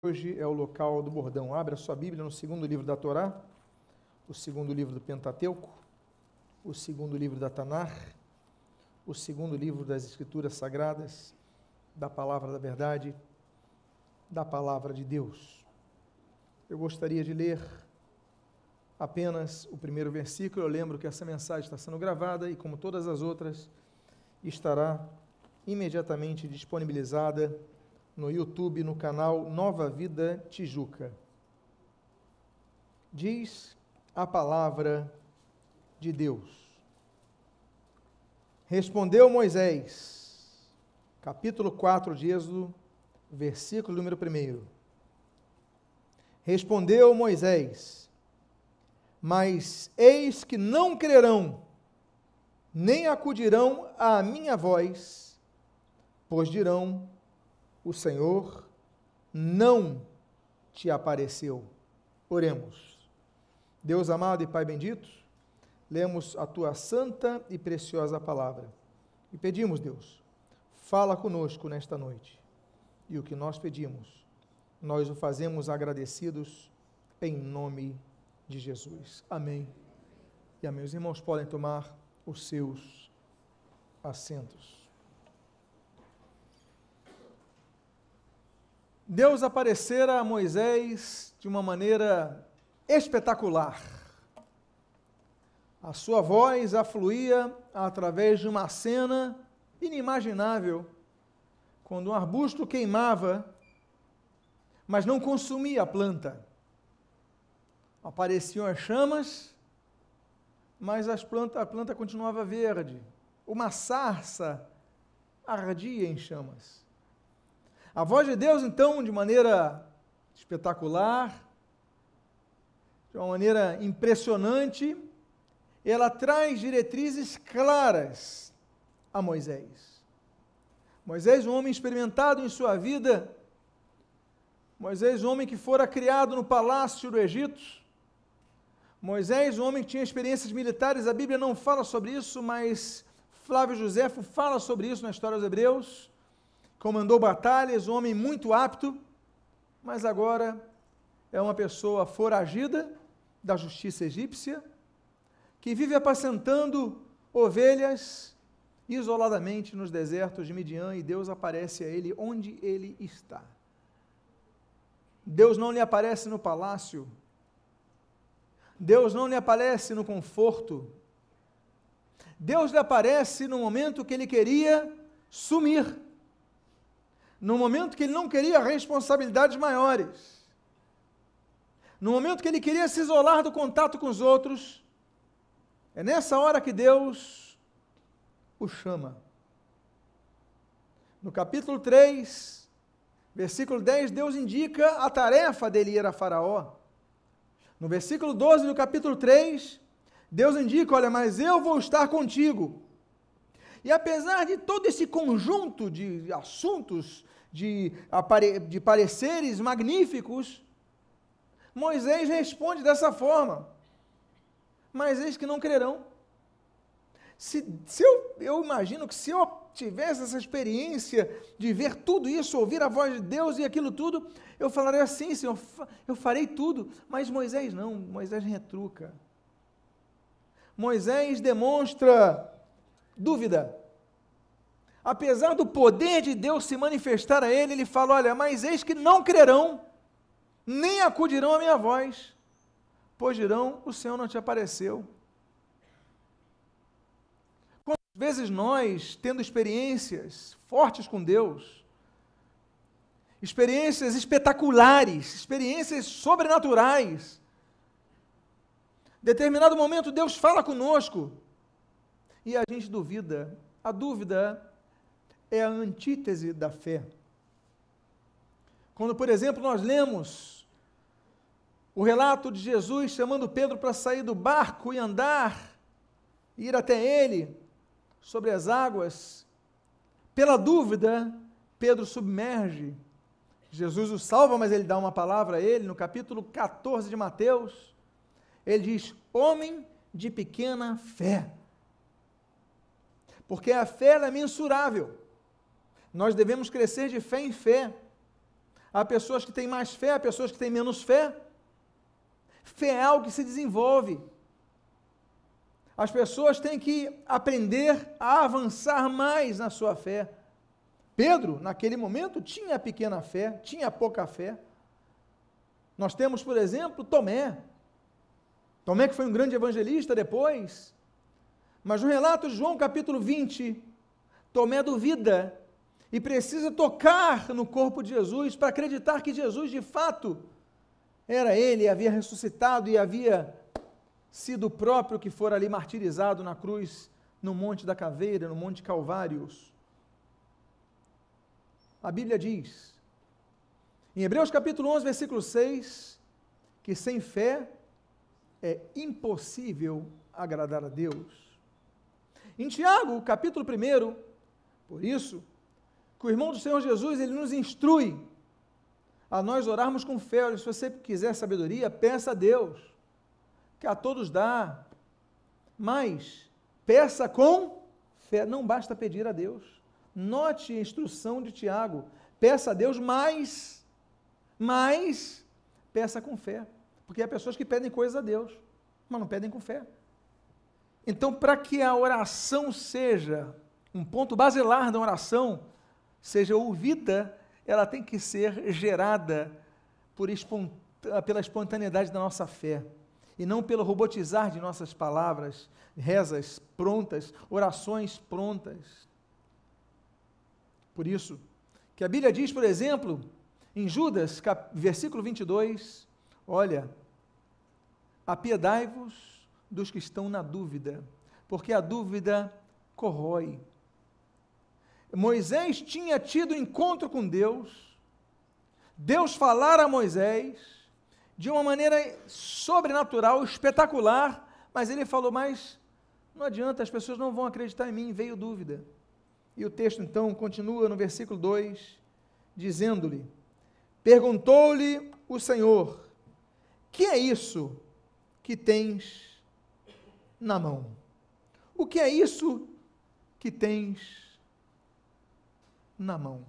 Hoje é o local do bordão. Abra sua Bíblia no segundo livro da Torá, o segundo livro do Pentateuco, o segundo livro da Tanar, o segundo livro das Escrituras Sagradas, da Palavra da Verdade, da Palavra de Deus. Eu gostaria de ler apenas o primeiro versículo. Eu lembro que essa mensagem está sendo gravada e, como todas as outras, estará imediatamente disponibilizada no YouTube, no canal Nova Vida Tijuca. Diz a palavra de Deus. Respondeu Moisés, capítulo 4 de Êxodo, versículo número 1. Respondeu Moisés, mas eis que não crerão, nem acudirão à minha voz, pois dirão: o Senhor não te apareceu. Oremos. Deus amado e Pai bendito, lemos a tua santa e preciosa palavra e pedimos, Deus, fala conosco nesta noite. E o que nós pedimos, nós o fazemos agradecidos em nome de Jesus. Amém. E amém. Os irmãos podem tomar os seus assentos. Deus aparecera a Moisés de uma maneira espetacular. A sua voz afluía através de uma cena inimaginável, quando um arbusto queimava, mas não consumia a planta. Apareciam as chamas, mas as planta, a planta continuava verde. Uma sarça ardia em chamas. A voz de Deus, então, de maneira espetacular, de uma maneira impressionante, ela traz diretrizes claras a Moisés. Moisés, um homem experimentado em sua vida, Moisés, um homem que fora criado no palácio do Egito, Moisés, um homem que tinha experiências militares, a Bíblia não fala sobre isso, mas Flávio Josefo fala sobre isso na história dos Hebreus comandou batalhas, um homem muito apto, mas agora é uma pessoa foragida da justiça egípcia, que vive apacentando ovelhas isoladamente nos desertos de Midian e Deus aparece a ele onde ele está. Deus não lhe aparece no palácio, Deus não lhe aparece no conforto, Deus lhe aparece no momento que ele queria sumir no momento que ele não queria responsabilidades maiores, no momento que ele queria se isolar do contato com os outros, é nessa hora que Deus o chama. No capítulo 3, versículo 10, Deus indica a tarefa dele ir a Faraó. No versículo 12 do capítulo 3, Deus indica: Olha, mas eu vou estar contigo. E apesar de todo esse conjunto de assuntos de, de pareceres magníficos, Moisés responde dessa forma: Mas eis que não crerão. Se, se eu, eu imagino que se eu tivesse essa experiência de ver tudo isso, ouvir a voz de Deus e aquilo tudo, eu falaria assim, Senhor, eu farei tudo. Mas Moisés não, Moisés retruca. Moisés demonstra dúvida apesar do poder de Deus se manifestar a ele, ele fala: Olha, mas eis que não crerão, nem acudirão à minha voz, pois dirão: O Senhor não te apareceu. Quantas vezes nós, tendo experiências fortes com Deus, experiências espetaculares, experiências sobrenaturais, determinado momento Deus fala conosco e a gente duvida. A dúvida é a antítese da fé. Quando, por exemplo, nós lemos o relato de Jesus chamando Pedro para sair do barco e andar, ir até ele sobre as águas, pela dúvida, Pedro submerge. Jesus o salva, mas ele dá uma palavra a ele no capítulo 14 de Mateus. Ele diz: Homem de pequena fé. Porque a fé é mensurável. Nós devemos crescer de fé em fé. Há pessoas que têm mais fé, há pessoas que têm menos fé. Fé é algo que se desenvolve. As pessoas têm que aprender a avançar mais na sua fé. Pedro, naquele momento, tinha pequena fé, tinha pouca fé. Nós temos, por exemplo, Tomé. Tomé que foi um grande evangelista depois. Mas no relato de João capítulo 20, Tomé duvida e precisa tocar no corpo de Jesus para acreditar que Jesus de fato era ele, havia ressuscitado e havia sido o próprio que fora ali martirizado na cruz, no Monte da Caveira, no Monte Calvários. A Bíblia diz, em Hebreus capítulo 11, versículo 6, que sem fé é impossível agradar a Deus. Em Tiago, capítulo 1, por isso, que o irmão do Senhor Jesus, ele nos instrui a nós orarmos com fé. Se você quiser sabedoria, peça a Deus que a todos dá, mas peça com fé. Não basta pedir a Deus. Note a instrução de Tiago. Peça a Deus, mas, mas, peça com fé. Porque há pessoas que pedem coisas a Deus, mas não pedem com fé. Então, para que a oração seja um ponto basilar da oração, seja ouvida, ela tem que ser gerada espont... pela espontaneidade da nossa fé e não pelo robotizar de nossas palavras, rezas prontas, orações prontas. Por isso, que a Bíblia diz, por exemplo, em Judas, cap, versículo 22, olha, apiedai-vos dos que estão na dúvida, porque a dúvida corrói. Moisés tinha tido encontro com Deus, Deus falara a Moisés, de uma maneira sobrenatural, espetacular, mas ele falou: Mas não adianta, as pessoas não vão acreditar em mim, veio dúvida. E o texto então continua no versículo 2, dizendo-lhe: Perguntou-lhe o Senhor: Que é isso que tens na mão? O que é isso que tens na mão?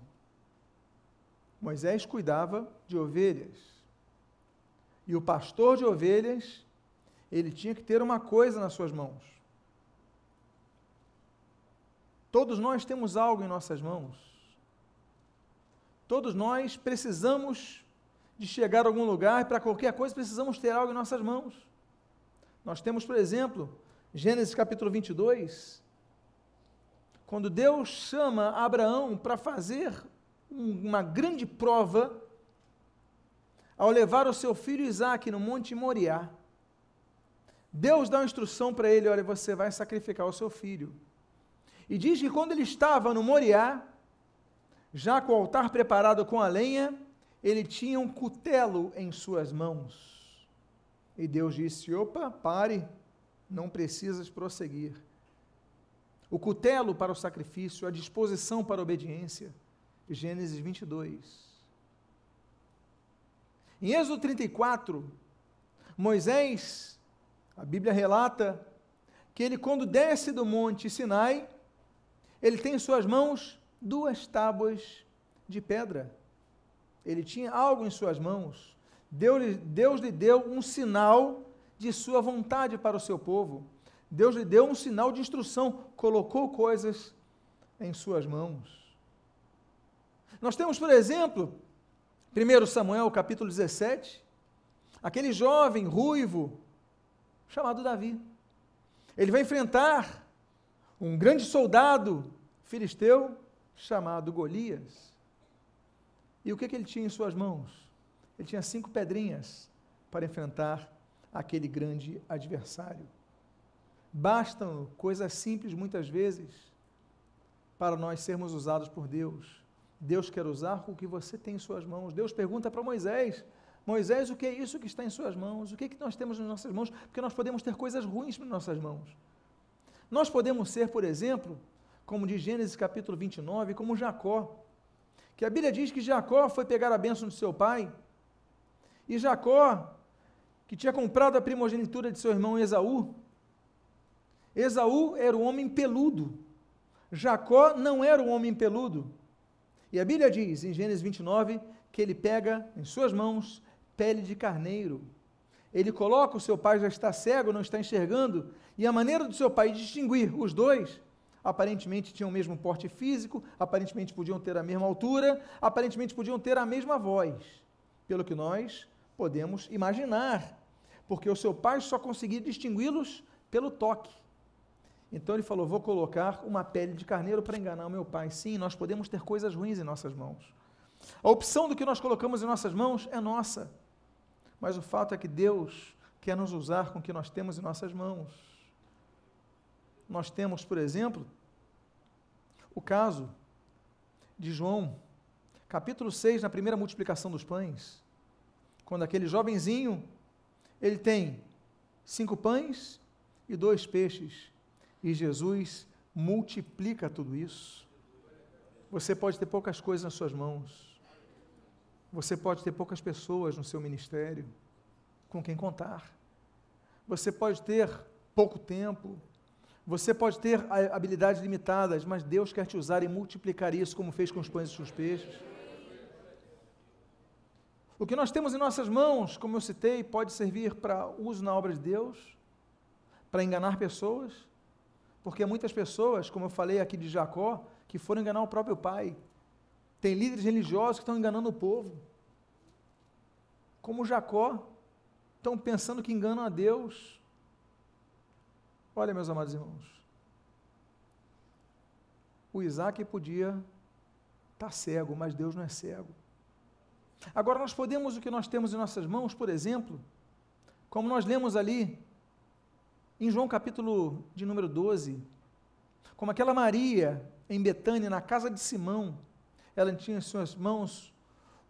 Moisés cuidava de ovelhas. E o pastor de ovelhas, ele tinha que ter uma coisa nas suas mãos. Todos nós temos algo em nossas mãos. Todos nós precisamos de chegar a algum lugar para qualquer coisa precisamos ter algo em nossas mãos. Nós temos, por exemplo, Gênesis capítulo 22, quando Deus chama Abraão para fazer uma grande prova ao levar o seu filho Isaac no Monte Moriá, Deus dá uma instrução para ele: olha, você vai sacrificar o seu filho. E diz que quando ele estava no Moriá, já com o altar preparado com a lenha, ele tinha um cutelo em suas mãos. E Deus disse: opa, pare, não precisas prosseguir. O cutelo para o sacrifício, a disposição para a obediência. Gênesis 22. Em Êxodo 34, Moisés, a Bíblia relata que ele, quando desce do monte Sinai, ele tem em suas mãos duas tábuas de pedra. Ele tinha algo em suas mãos. Deus, lhe deu um sinal de sua vontade para o seu povo. Deus lhe deu um sinal de instrução, colocou coisas em suas mãos. Nós temos, por exemplo, 1 Samuel capítulo 17, aquele jovem ruivo chamado Davi. Ele vai enfrentar um grande soldado filisteu chamado Golias. E o que, que ele tinha em suas mãos? Ele tinha cinco pedrinhas para enfrentar aquele grande adversário. Bastam coisas simples muitas vezes para nós sermos usados por Deus. Deus quer usar o que você tem em suas mãos. Deus pergunta para Moisés: Moisés, o que é isso que está em suas mãos? O que é que nós temos nas nossas mãos? Porque nós podemos ter coisas ruins nas nossas mãos. Nós podemos ser, por exemplo, como diz Gênesis capítulo 29, como Jacó. Que a Bíblia diz que Jacó foi pegar a bênção de seu pai. E Jacó, que tinha comprado a primogenitura de seu irmão Esaú, Esaú era o homem peludo. Jacó não era o homem peludo. E a Bíblia diz, em Gênesis 29, que ele pega em suas mãos pele de carneiro. Ele coloca o seu pai já está cego, não está enxergando, e a maneira do seu pai distinguir os dois, aparentemente tinham o mesmo porte físico, aparentemente podiam ter a mesma altura, aparentemente podiam ter a mesma voz, pelo que nós podemos imaginar, porque o seu pai só conseguia distingui-los pelo toque. Então ele falou: Vou colocar uma pele de carneiro para enganar o meu pai. Sim, nós podemos ter coisas ruins em nossas mãos. A opção do que nós colocamos em nossas mãos é nossa. Mas o fato é que Deus quer nos usar com o que nós temos em nossas mãos. Nós temos, por exemplo, o caso de João, capítulo 6, na primeira multiplicação dos pães, quando aquele jovenzinho, ele tem cinco pães e dois peixes, e Jesus multiplica tudo isso. Você pode ter poucas coisas nas suas mãos, você pode ter poucas pessoas no seu ministério com quem contar. Você pode ter pouco tempo. Você pode ter habilidades limitadas, mas Deus quer te usar e multiplicar isso, como fez com os pães e os peixes. O que nós temos em nossas mãos, como eu citei, pode servir para uso na obra de Deus, para enganar pessoas, porque muitas pessoas, como eu falei aqui de Jacó, que foram enganar o próprio pai, tem líderes religiosos que estão enganando o povo. Como Jacó, estão pensando que enganam a Deus. Olha, meus amados irmãos. O Isaac podia estar tá cego, mas Deus não é cego. Agora, nós podemos, o que nós temos em nossas mãos, por exemplo, como nós lemos ali, em João capítulo de número 12, como aquela Maria em Betânia, na casa de Simão, ela tinha em suas mãos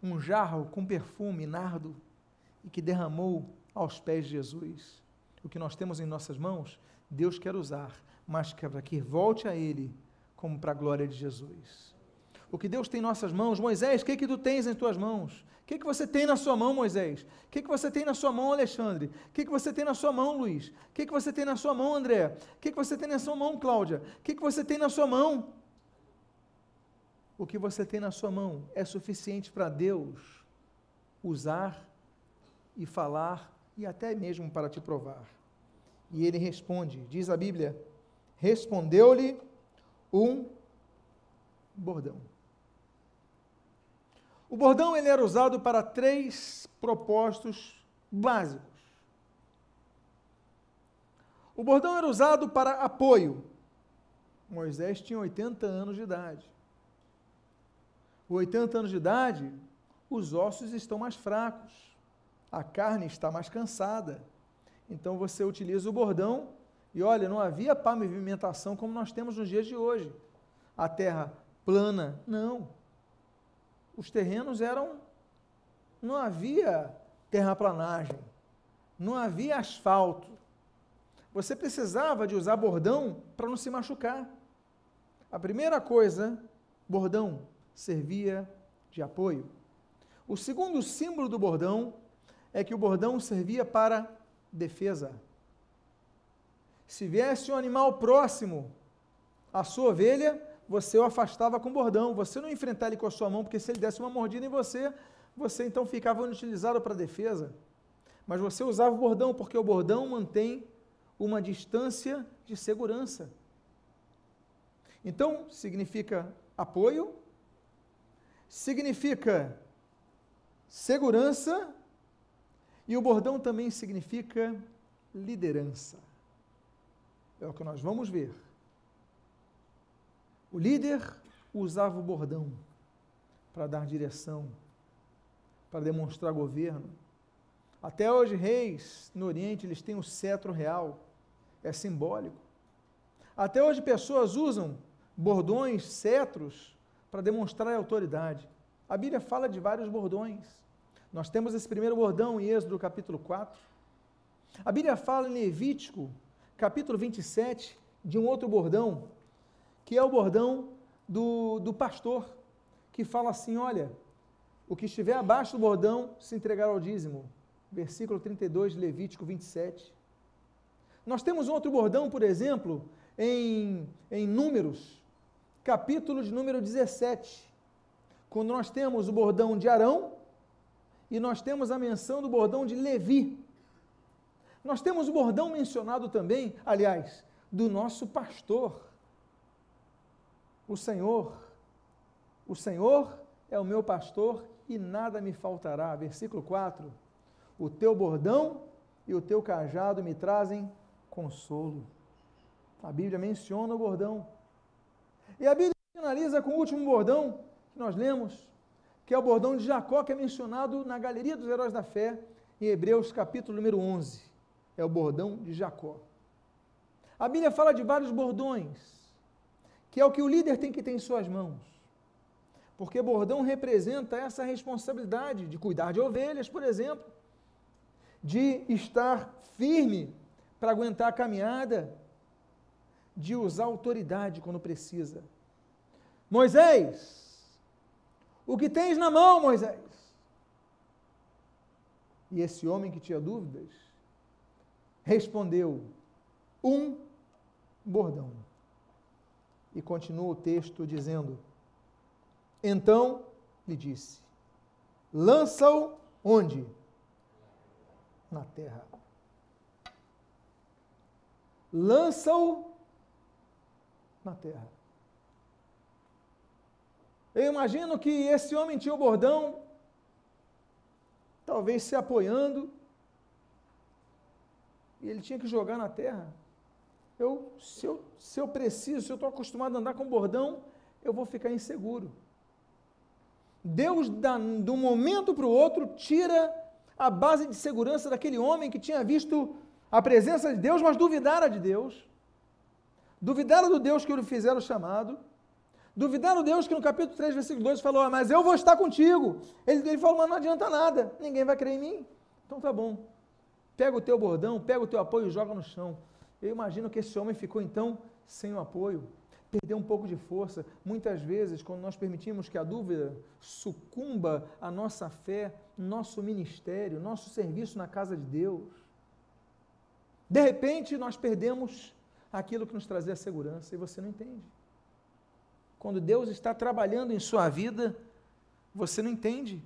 um jarro com perfume, nardo, e que derramou aos pés de Jesus. O que nós temos em nossas mãos, Deus quer usar, mas quer para que volte a Ele como para a glória de Jesus. O que Deus tem em nossas mãos, Moisés, o que, que tu tens em tuas mãos? O que, que você tem na sua mão, Moisés? O que, que você tem na sua mão, Alexandre? O que, que você tem na sua mão, Luiz? O que, que você tem na sua mão, André? O que, que você tem na sua mão, Cláudia? O que, que você tem na sua mão? o que você tem na sua mão é suficiente para Deus usar e falar e até mesmo para te provar. E ele responde, diz a Bíblia: respondeu-lhe um bordão. O bordão ele era usado para três propósitos básicos. O bordão era usado para apoio. Moisés tinha 80 anos de idade. Com 80 anos de idade, os ossos estão mais fracos, a carne está mais cansada. Então você utiliza o bordão e olha, não havia pavimentação como nós temos nos dias de hoje. A terra plana, não. Os terrenos eram não havia terraplanagem, não havia asfalto. Você precisava de usar bordão para não se machucar. A primeira coisa, bordão, servia de apoio. O segundo símbolo do bordão é que o bordão servia para defesa. Se viesse um animal próximo à sua ovelha, você o afastava com bordão. Você não enfrentava ele com a sua mão, porque se ele desse uma mordida em você, você então ficava inutilizado para defesa. Mas você usava o bordão, porque o bordão mantém uma distância de segurança. Então, significa apoio, significa segurança e o bordão também significa liderança. É o que nós vamos ver. O líder usava o bordão para dar direção, para demonstrar governo. Até hoje, reis no Oriente, eles têm o cetro real, é simbólico. Até hoje, pessoas usam bordões, cetros, para demonstrar autoridade. A Bíblia fala de vários bordões. Nós temos esse primeiro bordão em Êxodo capítulo 4. A Bíblia fala em Levítico, capítulo 27, de um outro bordão, que é o bordão do, do pastor, que fala assim: olha, o que estiver abaixo do bordão se entregará ao dízimo. Versículo 32 de Levítico 27. Nós temos um outro bordão, por exemplo, em, em Números, capítulo de número 17, quando nós temos o bordão de Arão e nós temos a menção do bordão de Levi. Nós temos o bordão mencionado também, aliás, do nosso pastor, o Senhor. O Senhor é o meu pastor e nada me faltará. Versículo 4. O teu bordão e o teu cajado me trazem consolo. A Bíblia menciona o bordão. E a Bíblia finaliza com o último bordão que nós lemos, que é o bordão de Jacó, que é mencionado na Galeria dos Heróis da Fé, em Hebreus capítulo número 11. É o bordão de Jacó. A Bíblia fala de vários bordões, que é o que o líder tem que ter em suas mãos. Porque bordão representa essa responsabilidade de cuidar de ovelhas, por exemplo, de estar firme para aguentar a caminhada, de usar autoridade quando precisa. Moisés, o que tens na mão, Moisés? E esse homem que tinha dúvidas respondeu: um bordão. E continua o texto dizendo: Então lhe disse: Lança-o onde? Na terra. Lança-o na terra. Eu imagino que esse homem tinha o bordão, talvez se apoiando, e ele tinha que jogar na terra. Eu, se, eu, se eu preciso, se eu estou acostumado a andar com bordão, eu vou ficar inseguro. Deus, da, de um momento para o outro, tira a base de segurança daquele homem que tinha visto a presença de Deus, mas duvidara de Deus. Duvidaram do Deus que lhe fizeram chamado. Duvidaram Deus que no capítulo 3, versículo 2 falou: ah, Mas eu vou estar contigo. Ele, ele falou: Mas não adianta nada, ninguém vai crer em mim. Então tá bom. Pega o teu bordão, pega o teu apoio e joga no chão. Eu imagino que esse homem ficou então sem o apoio, perdeu um pouco de força. Muitas vezes, quando nós permitimos que a dúvida sucumba a nossa fé, nosso ministério, nosso serviço na casa de Deus, de repente nós perdemos aquilo que nos trazia segurança e você não entende. Quando Deus está trabalhando em sua vida, você não entende.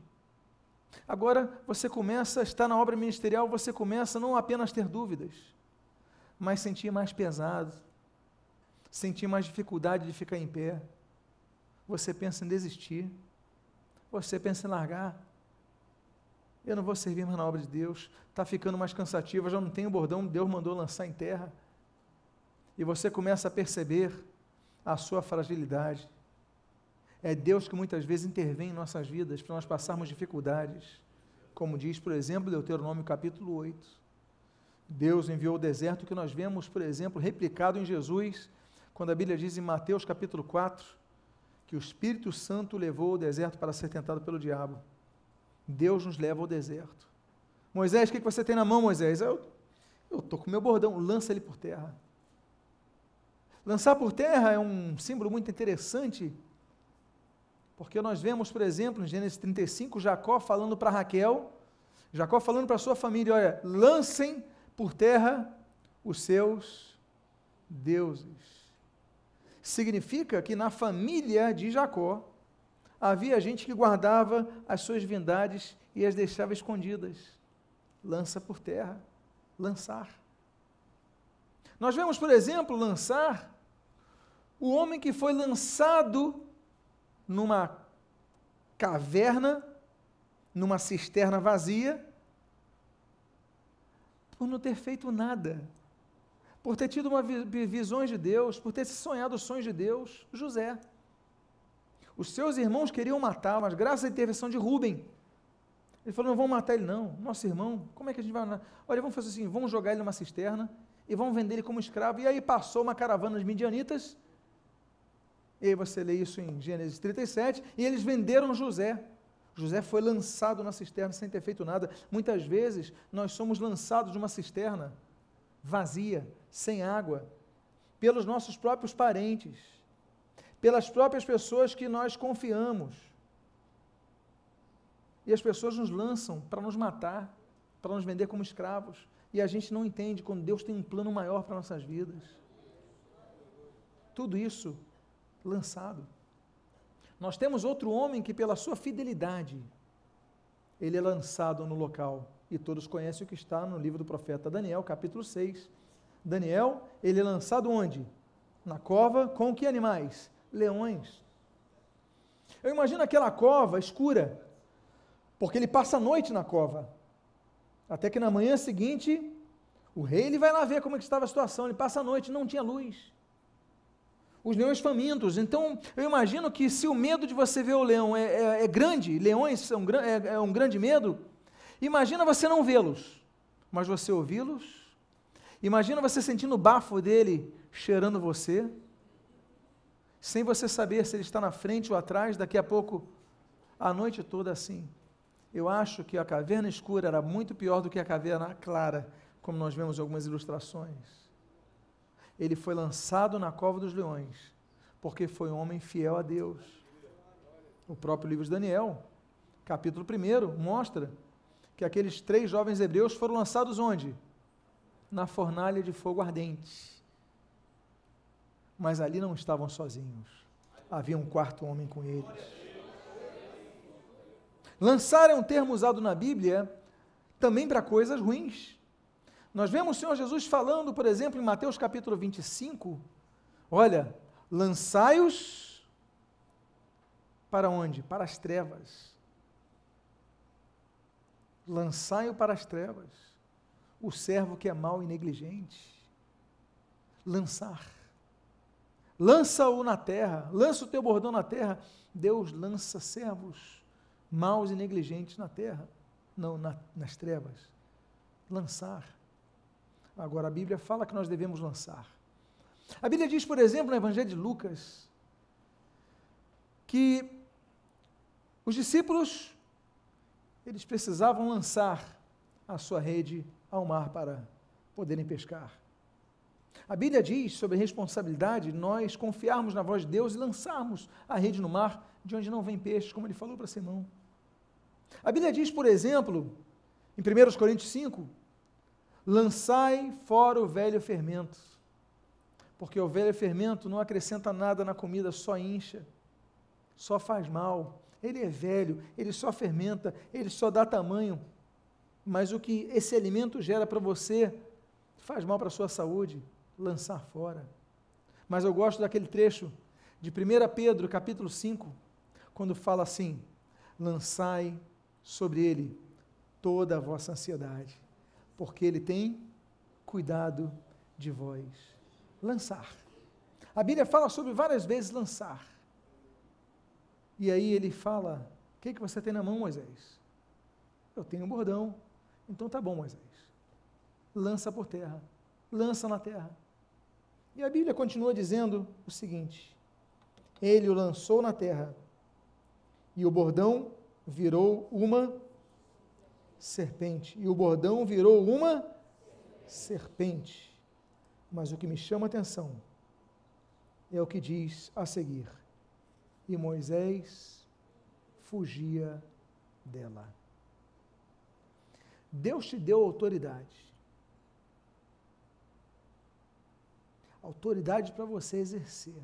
Agora você começa, está na obra ministerial, você começa não apenas ter dúvidas, mas sentir mais pesado, sentir mais dificuldade de ficar em pé. Você pensa em desistir, você pensa em largar. Eu não vou servir mais na obra de Deus, está ficando mais cansativo, já não tenho bordão, Deus mandou lançar em terra e você começa a perceber a sua fragilidade. É Deus que muitas vezes intervém em nossas vidas para nós passarmos dificuldades. Como diz, por exemplo, Deuteronômio capítulo 8. Deus enviou o deserto que nós vemos, por exemplo, replicado em Jesus, quando a Bíblia diz em Mateus capítulo 4, que o Espírito Santo levou ao deserto para ser tentado pelo diabo. Deus nos leva ao deserto. Moisés, o que você tem na mão, Moisés? Eu estou com meu bordão, lança ele por terra. Lançar por terra é um símbolo muito interessante, porque nós vemos, por exemplo, em Gênesis 35, Jacó falando para Raquel, Jacó falando para sua família: olha, lancem por terra os seus deuses. Significa que na família de Jacó havia gente que guardava as suas divindades e as deixava escondidas. Lança por terra, lançar. Nós vemos, por exemplo, lançar o homem que foi lançado numa caverna, numa cisterna vazia, por não ter feito nada, por ter tido uma visões de Deus, por ter sonhado os sonhos de Deus, José. Os seus irmãos queriam matar, mas graças à intervenção de Rubem, ele falou: não vamos matar ele, não. Nosso irmão, como é que a gente vai. Olha, vamos fazer assim: vamos jogar ele numa cisterna e vamos vender ele como escravo. E aí passou uma caravana de midianitas e aí você lê isso em Gênesis 37, e eles venderam José. José foi lançado na cisterna sem ter feito nada. Muitas vezes nós somos lançados de uma cisterna vazia, sem água, pelos nossos próprios parentes, pelas próprias pessoas que nós confiamos. E as pessoas nos lançam para nos matar, para nos vender como escravos. E a gente não entende quando Deus tem um plano maior para nossas vidas. Tudo isso lançado. Nós temos outro homem que, pela sua fidelidade, ele é lançado no local. E todos conhecem o que está no livro do profeta Daniel, capítulo 6. Daniel, ele é lançado onde? Na cova com que animais? Leões. Eu imagino aquela cova escura, porque ele passa a noite na cova. Até que na manhã seguinte, o rei ele vai lá ver como é que estava a situação. Ele passa a noite, não tinha luz. Os leões famintos. Então, eu imagino que se o medo de você ver o leão é, é, é grande, leões são é, é um grande medo, imagina você não vê-los, mas você ouvi-los. Imagina você sentindo o bafo dele cheirando você, sem você saber se ele está na frente ou atrás, daqui a pouco, a noite toda assim. Eu acho que a caverna escura era muito pior do que a caverna clara, como nós vemos em algumas ilustrações. Ele foi lançado na cova dos leões, porque foi um homem fiel a Deus. O próprio livro de Daniel, capítulo 1, mostra que aqueles três jovens hebreus foram lançados onde? Na fornalha de fogo ardente. Mas ali não estavam sozinhos. Havia um quarto homem com eles. Lançar é um termo usado na Bíblia também para coisas ruins. Nós vemos o Senhor Jesus falando, por exemplo, em Mateus capítulo 25, olha, lançai-os para onde? Para as trevas. Lançai-o para as trevas. O servo que é mau e negligente. Lançar lança-o na terra, lança o teu bordão na terra. Deus lança servos maus e negligentes na terra, não na, nas trevas. Lançar. Agora, a Bíblia fala que nós devemos lançar. A Bíblia diz, por exemplo, no Evangelho de Lucas, que os discípulos eles precisavam lançar a sua rede ao mar para poderem pescar. A Bíblia diz sobre responsabilidade nós confiarmos na voz de Deus e lançarmos a rede no mar de onde não vem peixes, como ele falou para Simão. A Bíblia diz, por exemplo, em 1 Coríntios 5, lançai fora o velho fermento, porque o velho fermento não acrescenta nada na comida, só incha, só faz mal. Ele é velho, ele só fermenta, ele só dá tamanho. Mas o que esse alimento gera para você faz mal para a sua saúde lançar fora. Mas eu gosto daquele trecho de 1 Pedro, capítulo 5, quando fala assim: lançai sobre ele toda a vossa ansiedade, porque ele tem cuidado de vós. Lançar. A Bíblia fala sobre várias vezes lançar. E aí ele fala: O que, que você tem na mão, Moisés? Eu tenho um bordão. Então tá bom, Moisés. Lança por terra. Lança na terra. E a Bíblia continua dizendo o seguinte: Ele o lançou na terra, e o bordão virou uma serpente. E o bordão virou uma serpente. Mas o que me chama a atenção é o que diz a seguir: E Moisés fugia dela. Deus te deu autoridade autoridade para você exercer.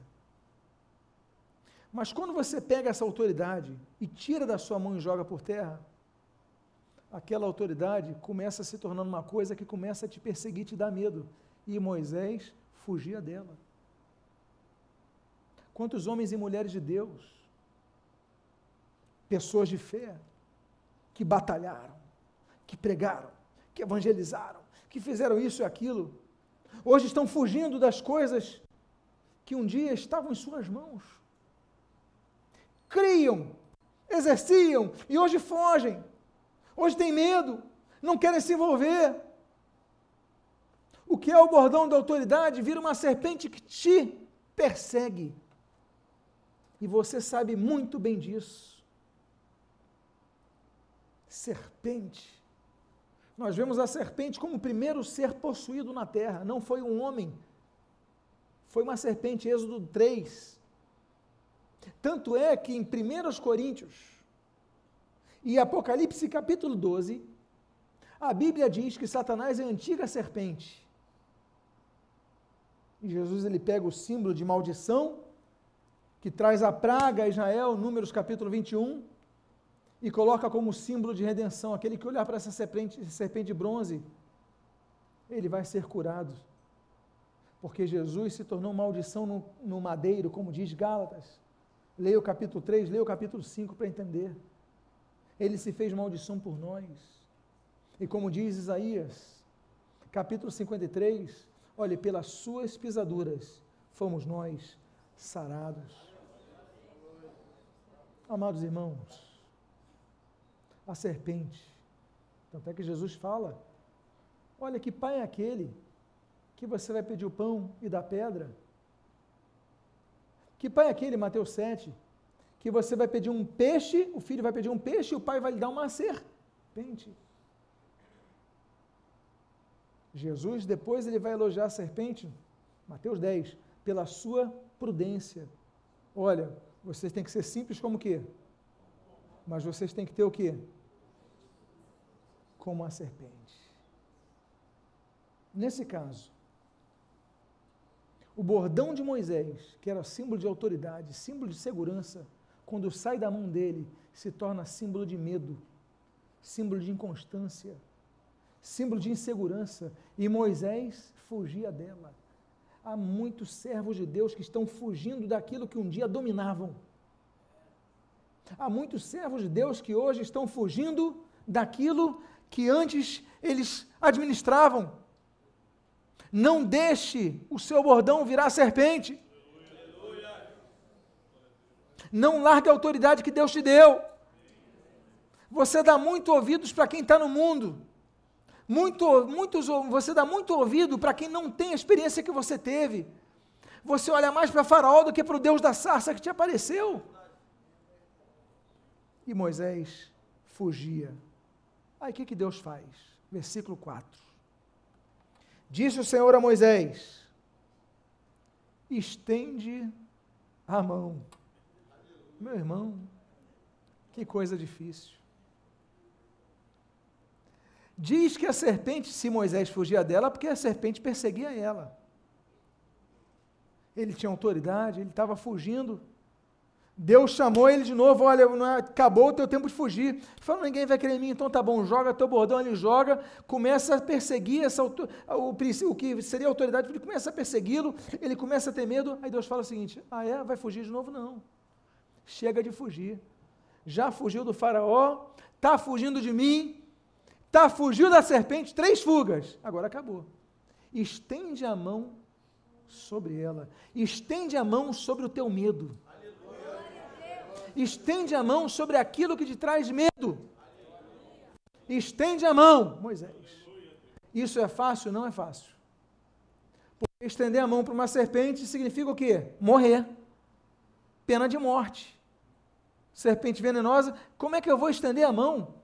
Mas quando você pega essa autoridade e tira da sua mão e joga por terra, aquela autoridade começa a se tornando uma coisa que começa a te perseguir, te dar medo. E Moisés fugia dela. Quantos homens e mulheres de Deus, pessoas de fé, que batalharam, que pregaram, que evangelizaram, que fizeram isso e aquilo, Hoje estão fugindo das coisas que um dia estavam em suas mãos. Criam, exerciam e hoje fogem. Hoje têm medo, não querem se envolver. O que é o bordão da autoridade vira uma serpente que te persegue. E você sabe muito bem disso. Serpente nós vemos a serpente como o primeiro ser possuído na terra, não foi um homem, foi uma serpente, Êxodo 3. Tanto é que em 1 Coríntios e Apocalipse capítulo 12, a Bíblia diz que Satanás é a antiga serpente. E Jesus ele pega o símbolo de maldição, que traz a praga a Israel, Números capítulo 21, e coloca como símbolo de redenção aquele que olhar para essa serpente, serpente de bronze, ele vai ser curado. Porque Jesus se tornou maldição no, no madeiro, como diz Gálatas. Leia o capítulo 3, leia o capítulo 5 para entender. Ele se fez maldição por nós. E como diz Isaías, capítulo 53, olhe, pelas suas pisaduras fomos nós sarados. Amados irmãos, a serpente. Tanto é que Jesus fala: Olha, que pai é aquele que você vai pedir o pão e dar pedra? Que pai é aquele, Mateus 7, que você vai pedir um peixe, o filho vai pedir um peixe e o pai vai lhe dar uma serpente? Jesus, depois, ele vai elogiar a serpente, Mateus 10, pela sua prudência. Olha, vocês têm que ser simples como o quê? Mas vocês têm que ter o quê? como a serpente. Nesse caso, o bordão de Moisés, que era símbolo de autoridade, símbolo de segurança, quando sai da mão dele, se torna símbolo de medo, símbolo de inconstância, símbolo de insegurança, e Moisés fugia dela. Há muitos servos de Deus que estão fugindo daquilo que um dia dominavam. Há muitos servos de Deus que hoje estão fugindo daquilo que antes eles administravam. Não deixe o seu bordão virar serpente. Não largue a autoridade que Deus te deu. Você dá muito ouvidos para quem está no mundo. Muito, muitos, você dá muito ouvido para quem não tem a experiência que você teve. Você olha mais para Faraó do que para o Deus da sarça que te apareceu. E Moisés fugia Aí o que, que Deus faz? Versículo 4. Disse o Senhor a Moisés: estende a mão. Meu irmão, que coisa difícil. Diz que a serpente, se Moisés fugia dela, porque a serpente perseguia ela. Ele tinha autoridade, ele estava fugindo. Deus chamou ele de novo, olha, é, acabou o teu tempo de fugir. Ele falou, ninguém vai crer em mim, então tá bom, joga teu bordão, ele joga, começa a perseguir essa, o, o que seria autoridade, ele começa a persegui-lo, ele começa a ter medo, aí Deus fala o seguinte, ah é, vai fugir de novo? Não, chega de fugir, já fugiu do faraó, está fugindo de mim, está fugiu da serpente, três fugas, agora acabou. Estende a mão sobre ela, estende a mão sobre o teu medo estende a mão sobre aquilo que te traz medo. Estende a mão, Moisés. Isso é fácil? Não é fácil. Porque estender a mão para uma serpente significa o quê? Morrer. Pena de morte. Serpente venenosa, como é que eu vou estender a mão?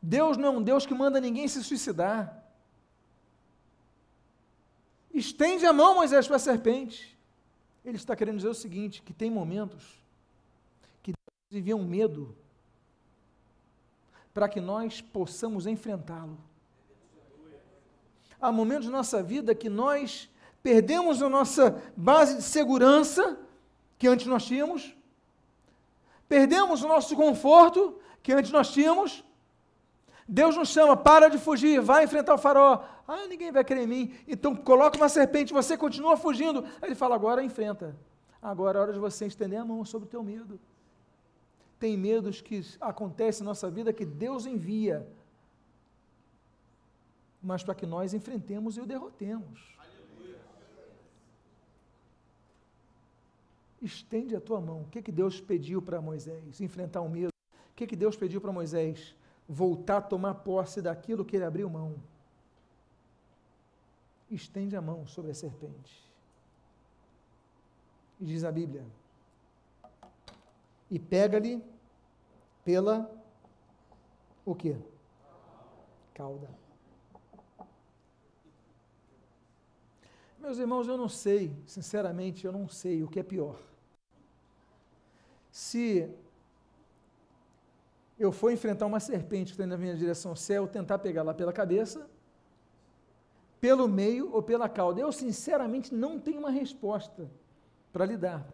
Deus não é um Deus que manda ninguém se suicidar. Estende a mão, Moisés, para a serpente. Ele está querendo dizer o seguinte: que tem momentos que Deus envia um medo para que nós possamos enfrentá-lo. Há momentos na nossa vida que nós perdemos a nossa base de segurança que antes nós tínhamos, perdemos o nosso conforto que antes nós tínhamos. Deus nos chama, para de fugir, vai enfrentar o farol. Ah, ninguém vai crer em mim. Então coloca uma serpente, você continua fugindo. Aí ele fala: agora enfrenta. Agora é hora de você estender a mão sobre o teu medo. Tem medos que acontecem na nossa vida que Deus envia, mas para que nós enfrentemos e o derrotemos. Estende a tua mão. O que, que Deus pediu para Moisés? Enfrentar o medo. O que, que Deus pediu para Moisés? Voltar a tomar posse daquilo que ele abriu mão estende a mão sobre a serpente. E diz a Bíblia: e pega-lhe pela o quê? Cauda. Meus irmãos, eu não sei, sinceramente, eu não sei o que é pior. Se eu for enfrentar uma serpente que está indo na minha direção ao céu, tentar pegá-la pela cabeça, pelo meio ou pela cauda? Eu, sinceramente, não tenho uma resposta para lhe dar.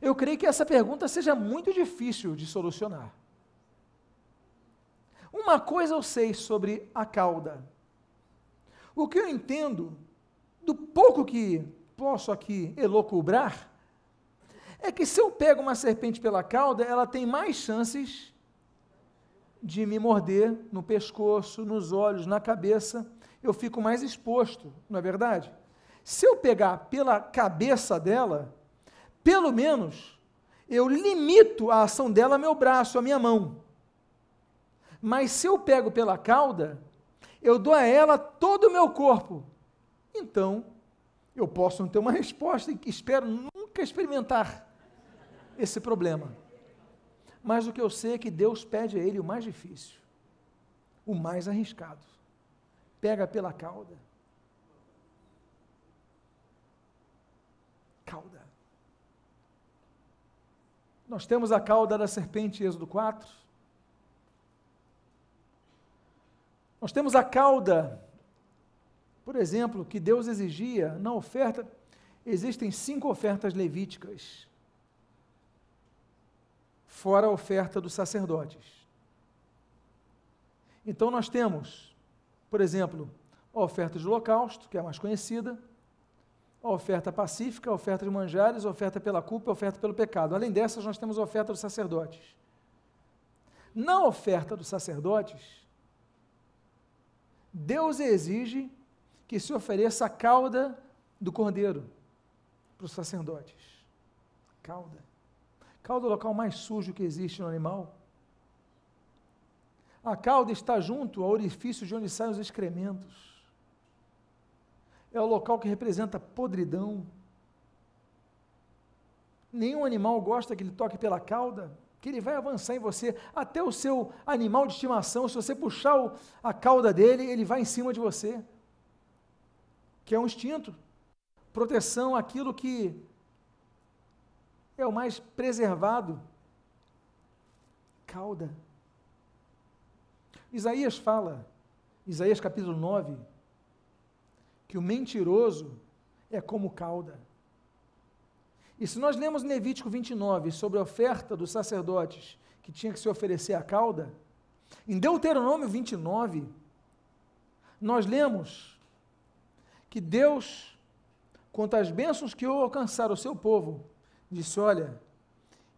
Eu creio que essa pergunta seja muito difícil de solucionar. Uma coisa eu sei sobre a cauda. O que eu entendo, do pouco que posso aqui elocubrar, é que se eu pego uma serpente pela cauda, ela tem mais chances de me morder no pescoço, nos olhos, na cabeça, eu fico mais exposto, não é verdade? Se eu pegar pela cabeça dela, pelo menos eu limito a ação dela ao meu braço, à minha mão. Mas se eu pego pela cauda, eu dou a ela todo o meu corpo. Então, eu posso não ter uma resposta e espero nunca experimentar esse problema. Mas o que eu sei é que Deus pede a ele o mais difícil, o mais arriscado. Pega pela cauda. Cauda. Nós temos a cauda da serpente, Êxodo 4. Nós temos a cauda, por exemplo, que Deus exigia na oferta. Existem cinco ofertas levíticas fora a oferta dos sacerdotes. Então nós temos, por exemplo, a oferta de holocausto, que é a mais conhecida, a oferta pacífica, a oferta de manjares, a oferta pela culpa, a oferta pelo pecado. Além dessas, nós temos a oferta dos sacerdotes. Na oferta dos sacerdotes, Deus exige que se ofereça a cauda do cordeiro para os sacerdotes. Cauda. Cauda é o local mais sujo que existe no animal. A cauda está junto ao orifício de onde saem os excrementos. É o local que representa podridão. Nenhum animal gosta que ele toque pela cauda, que ele vai avançar em você. Até o seu animal de estimação, se você puxar a cauda dele, ele vai em cima de você. Que é um instinto. Proteção, aquilo que é o mais preservado. Cauda. Isaías fala, Isaías capítulo 9, que o mentiroso é como cauda. E se nós lemos Levítico 29 sobre a oferta dos sacerdotes que tinha que se oferecer a cauda, em Deuteronômio 29, nós lemos que Deus, quanto às bênçãos que eu alcançar o seu povo, disse: Olha,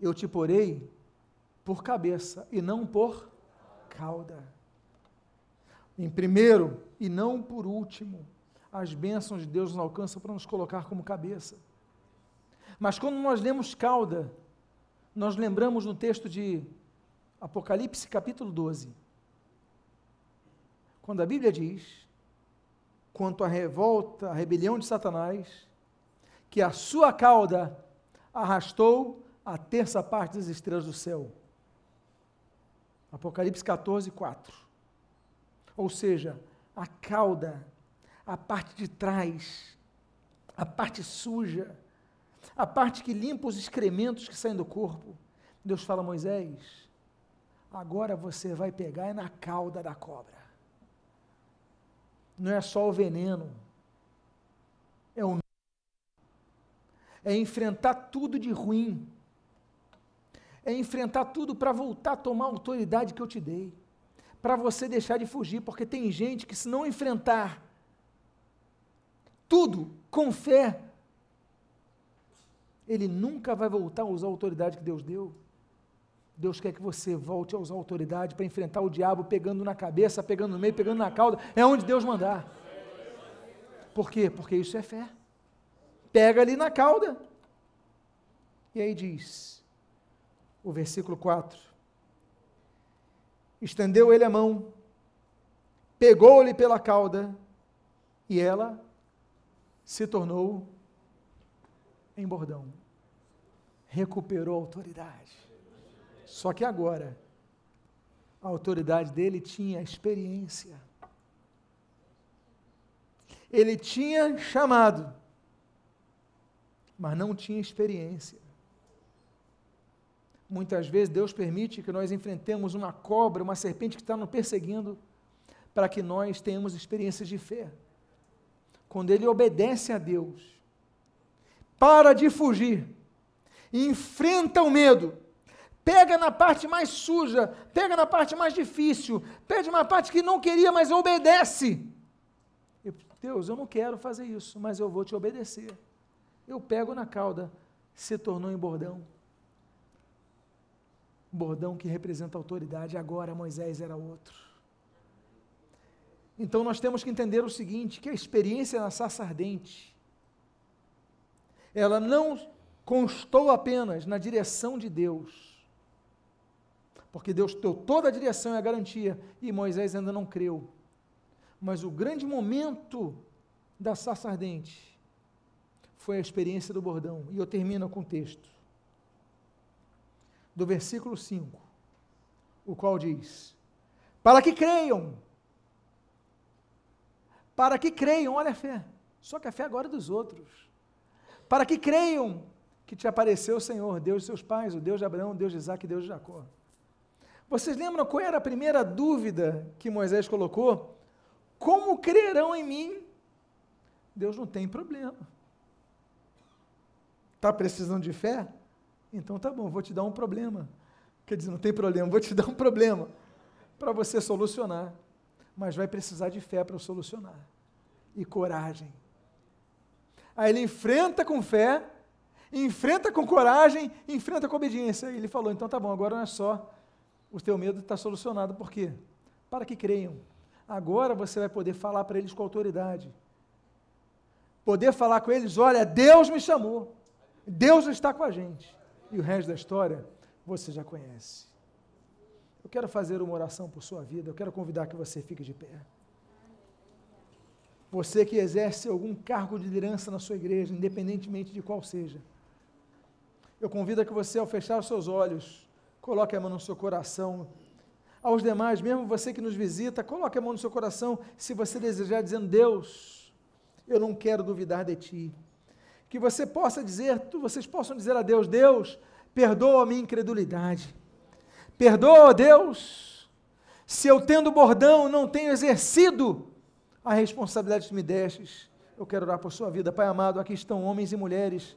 eu te porei por cabeça e não por cauda. Em primeiro e não por último, as bênçãos de Deus nos alcançam para nos colocar como cabeça. Mas quando nós lemos cauda, nós lembramos no texto de Apocalipse capítulo 12, quando a Bíblia diz, quanto à revolta, à rebelião de Satanás, que a sua cauda arrastou a terça parte das estrelas do céu. Apocalipse 14, 4. Ou seja, a cauda, a parte de trás, a parte suja, a parte que limpa os excrementos que saem do corpo. Deus fala a Moisés: agora você vai pegar na cauda da cobra. Não é só o veneno, é o é enfrentar tudo de ruim, é enfrentar tudo para voltar a tomar a autoridade que eu te dei, para você deixar de fugir, porque tem gente que, se não enfrentar tudo com fé, ele nunca vai voltar a usar a autoridade que Deus deu. Deus quer que você volte a usar a autoridade para enfrentar o diabo pegando na cabeça, pegando no meio, pegando na cauda. É onde Deus mandar. Por quê? Porque isso é fé pega ali na cauda. E aí diz, o versículo 4: Estendeu ele a mão, pegou-lhe pela cauda, e ela se tornou em bordão. Recuperou a autoridade. Só que agora, a autoridade dele tinha experiência. Ele tinha chamado mas não tinha experiência. Muitas vezes Deus permite que nós enfrentemos uma cobra, uma serpente que está nos perseguindo, para que nós tenhamos experiências de fé. Quando ele obedece a Deus, para de fugir enfrenta o medo, pega na parte mais suja, pega na parte mais difícil, pede uma parte que não queria, mas obedece. Eu, Deus, eu não quero fazer isso, mas eu vou te obedecer. Eu pego na cauda, se tornou em bordão. Bordão que representa autoridade, agora Moisés era outro. Então nós temos que entender o seguinte, que a experiência na sarça ardente, ela não constou apenas na direção de Deus, porque Deus deu toda a direção e a garantia, e Moisés ainda não creu. Mas o grande momento da sarça ardente foi a experiência do bordão. E eu termino com o texto do versículo 5, o qual diz: Para que creiam, para que creiam, olha a fé, só que a fé agora é dos outros, para que creiam que te apareceu o Senhor, Deus de seus pais, o Deus de Abraão, o Deus de Isaac e Deus de Jacó. Vocês lembram qual era a primeira dúvida que Moisés colocou? Como crerão em mim? Deus não tem problema. Está precisando de fé? Então tá bom, vou te dar um problema. Quer dizer, não tem problema, vou te dar um problema para você solucionar. Mas vai precisar de fé para solucionar. E coragem. Aí ele enfrenta com fé, enfrenta com coragem, enfrenta com obediência. E ele falou: então tá bom, agora não é só o teu medo está solucionado. Por quê? Para que creiam. Agora você vai poder falar para eles com autoridade. Poder falar com eles: olha, Deus me chamou. Deus está com a gente. E o resto da história você já conhece. Eu quero fazer uma oração por sua vida. Eu quero convidar que você fique de pé. Você que exerce algum cargo de liderança na sua igreja, independentemente de qual seja. Eu convido a que você, ao fechar os seus olhos, coloque a mão no seu coração. Aos demais, mesmo você que nos visita, coloque a mão no seu coração, se você desejar, dizendo: Deus, eu não quero duvidar de Ti. Que você possa dizer, vocês possam dizer a Deus: Deus, perdoa a minha incredulidade. Perdoa, Deus, se eu tendo bordão não tenho exercido a responsabilidade que me destes. Eu quero orar por sua vida, Pai amado. Aqui estão homens e mulheres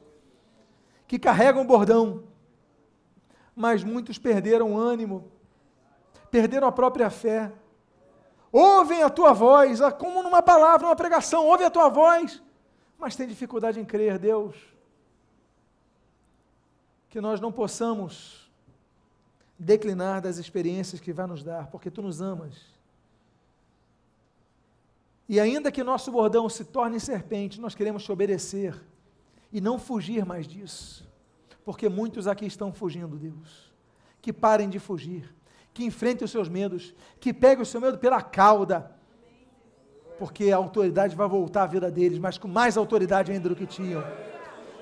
que carregam bordão, mas muitos perderam o ânimo, perderam a própria fé. Ouvem a tua voz, como numa palavra, numa pregação, ouve a tua voz, mas tem dificuldade em crer, Deus. Que nós não possamos declinar das experiências que vai nos dar, porque tu nos amas. E ainda que nosso bordão se torne serpente, nós queremos te obedecer e não fugir mais disso, porque muitos aqui estão fugindo, Deus. Que parem de fugir, que enfrentem os seus medos, que peguem o seu medo pela cauda porque a autoridade vai voltar à vida deles, mas com mais autoridade ainda do que tinham.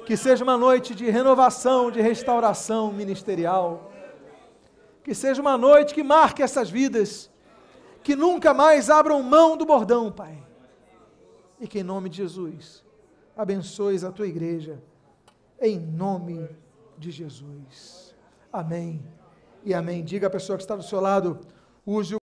Que seja uma noite de renovação, de restauração ministerial. Que seja uma noite que marque essas vidas, que nunca mais abram mão do bordão, Pai. E que em nome de Jesus, abençoes a tua igreja, em nome de Jesus. Amém e amém. Diga à pessoa que está do seu lado, use o